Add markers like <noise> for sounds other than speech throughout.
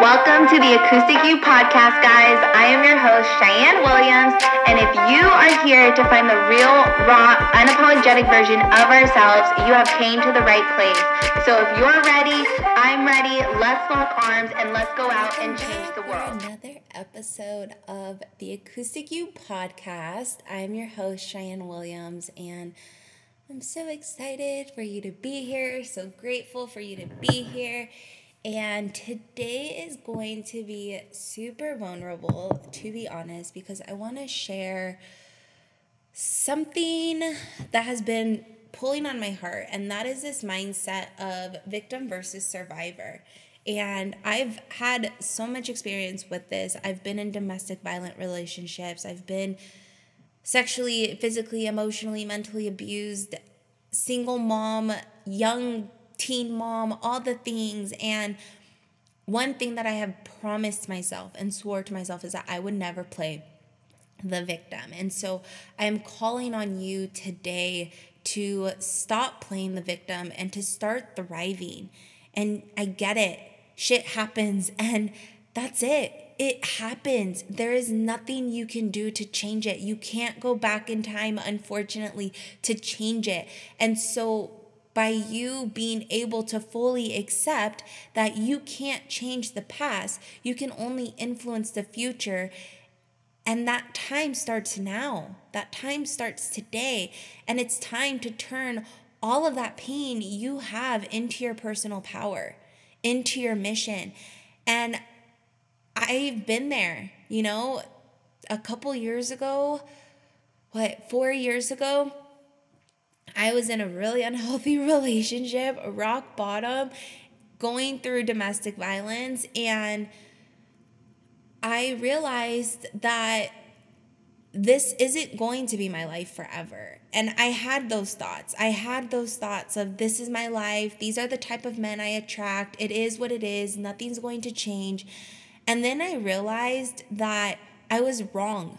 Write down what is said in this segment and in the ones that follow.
Welcome to the Acoustic You podcast, guys. I am your host, Cheyenne Williams, and if you are here to find the real, raw, unapologetic version of ourselves, you have came to the right place. So if you're ready, I'm ready. Let's lock arms and let's go out and change the world. Another episode of the Acoustic You podcast. I'm your host, Cheyenne Williams, and I'm so excited for you to be here, so grateful for you to be here. And today is going to be super vulnerable, to be honest, because I want to share something that has been pulling on my heart, and that is this mindset of victim versus survivor. And I've had so much experience with this. I've been in domestic violent relationships, I've been sexually, physically, emotionally, mentally abused, single mom, young teen mom, all the things. And one thing that I have promised myself and swore to myself is that I would never play the victim. And so I am calling on you today to stop playing the victim and to start thriving. And I get it, shit happens, <laughs> and that's it. It happens. There is nothing you can do to change it. You can't go back in time, unfortunately, to change it. And so by you being able to fully accept that you can't change the past, you can only influence the future. And that time starts now. That time starts today. And it's time to turn all of that pain you have into your personal power, into your mission. And I've been there, you know, a couple years ago, what, four years ago, I was in a really <laughs> unhealthy relationship, rock bottom, going through domestic violence. And I realized that this isn't going to be my life forever. And I had those thoughts. I had those thoughts of this is my life. These are the type of men I attract. It is what it is. Nothing's going to change. And then I realized that I was wrong.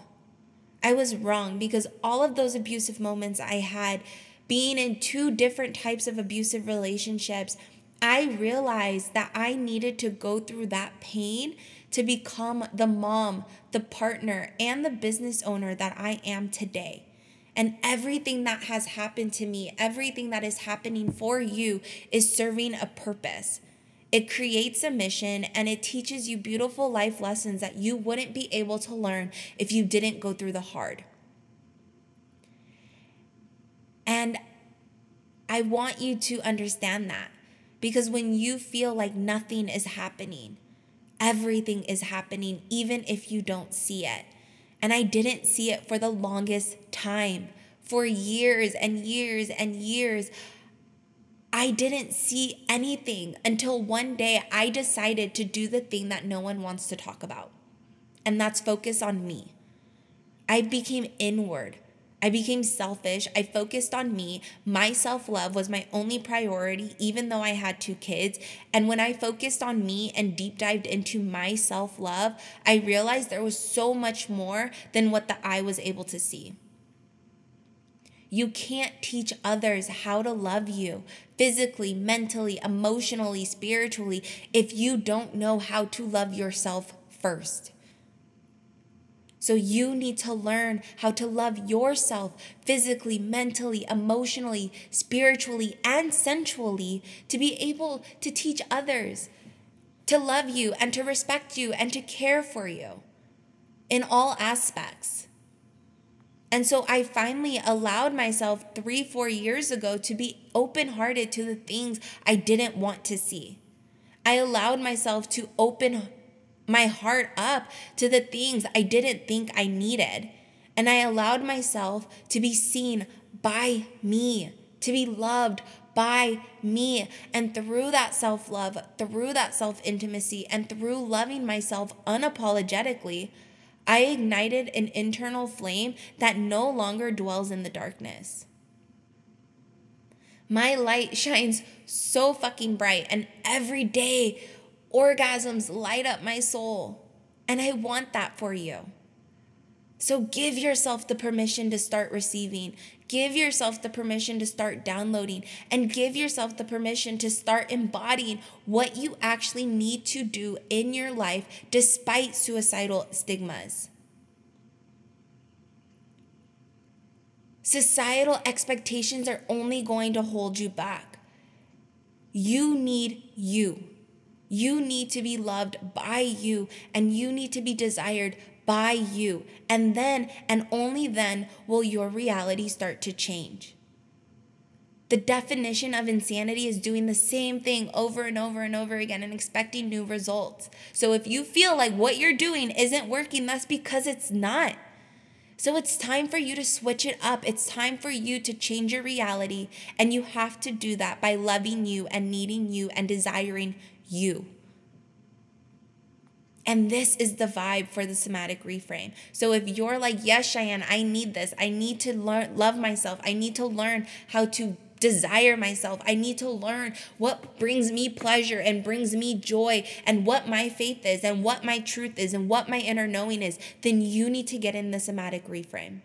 I was wrong because all of those abusive moments I had being in two different types of abusive relationships, I realized that I needed to go through that pain to become the mom, the partner, and the business owner that I am today. And everything that has happened to me, everything that is happening for you, is serving a purpose. It creates a mission and it teaches you beautiful life lessons that you wouldn't be able to learn if you didn't go through the hard. And I want you to understand that because when you feel like nothing is happening, everything is happening, even if you don't see it. And I didn't see it for the longest time. For years and years and years, I didn't see anything until one day I decided to do the thing that no one wants to talk about, and that's focus on me. I became inward. I became selfish. I focused on me. My self love was my only priority, even though I had two kids. And when I focused on me and deep dived into my self love, I realized there was so much more than what the eye was able to see. You can't teach others how to love you physically, mentally, emotionally, spiritually if you don't know how to love yourself first. So you need to learn how to love yourself physically, mentally, emotionally, spiritually, and sensually to be able to teach others to love you and to respect you and to care for you in all aspects. And so I finally allowed myself three, four years ago to be open hearted to the things I didn't want to see. I allowed myself to open my heart up to the things I didn't think I needed. And I allowed myself to be seen by me, to be loved by me. And through that self love, through that self intimacy, and through loving myself unapologetically, I ignited an internal flame that no longer dwells in the darkness. My light <laughs> shines so fucking bright, and every day orgasms light up my soul. And I want that for you. So give yourself the permission to start receiving. Give yourself the permission to start downloading and give yourself the permission to start embodying what you actually need to do in your life despite suicidal stigmas. Societal expectations are only going to hold you back. You need you. You need to be loved by you, and you need to be desired by you. And then, and only then, will your reality start to change. The definition of insanity is doing the same thing over and over and over again and expecting new results. So if you feel like what you're doing isn't working, that's because it's not. So it's time for you to switch it up. It's time for you to change your reality. And you have to do that by loving you and needing you and desiring you. And this is the vibe for the somatic reframe. So if you're like, yes, Cheyenne, I need this. I need to learn, love myself. I need to learn how to desire myself. I need to learn what brings me pleasure and brings me joy and what my faith is and what my truth is and what my inner knowing is. Then you need to get in the somatic reframe.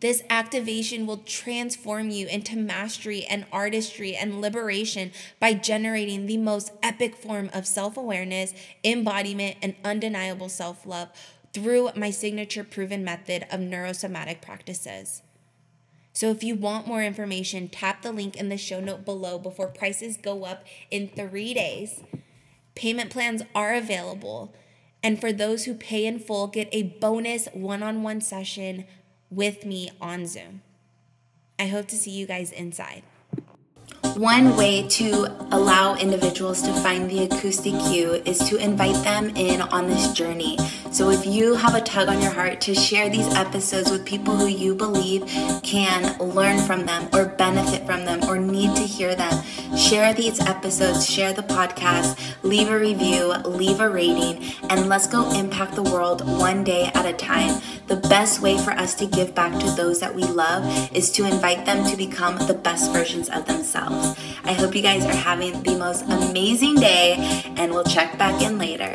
This activation will transform you into mastery and artistry and liberation by generating the most epic form of self awareness, embodiment, and undeniable self love through my signature proven method of neurosomatic practices. So, if you want more information, tap the link in the show note below before prices go up in three days. Payment plans are available. And for those who pay in full, get a bonus one on one session with me on Zoom. I hope to see you guys inside. One way to allow individuals to find the acoustic you is to invite them in on this journey. So if you have a tug on your heart to share these episodes with people who you believe can learn from them or benefit from them or need to hear them, share these episodes, share the podcast, leave a review, leave a rating, and let's go impact the world one day at a time. The best way for us to give back to those that we love is to invite them to become the best versions of themselves. I hope you guys are having the most amazing day, and we'll check back in later.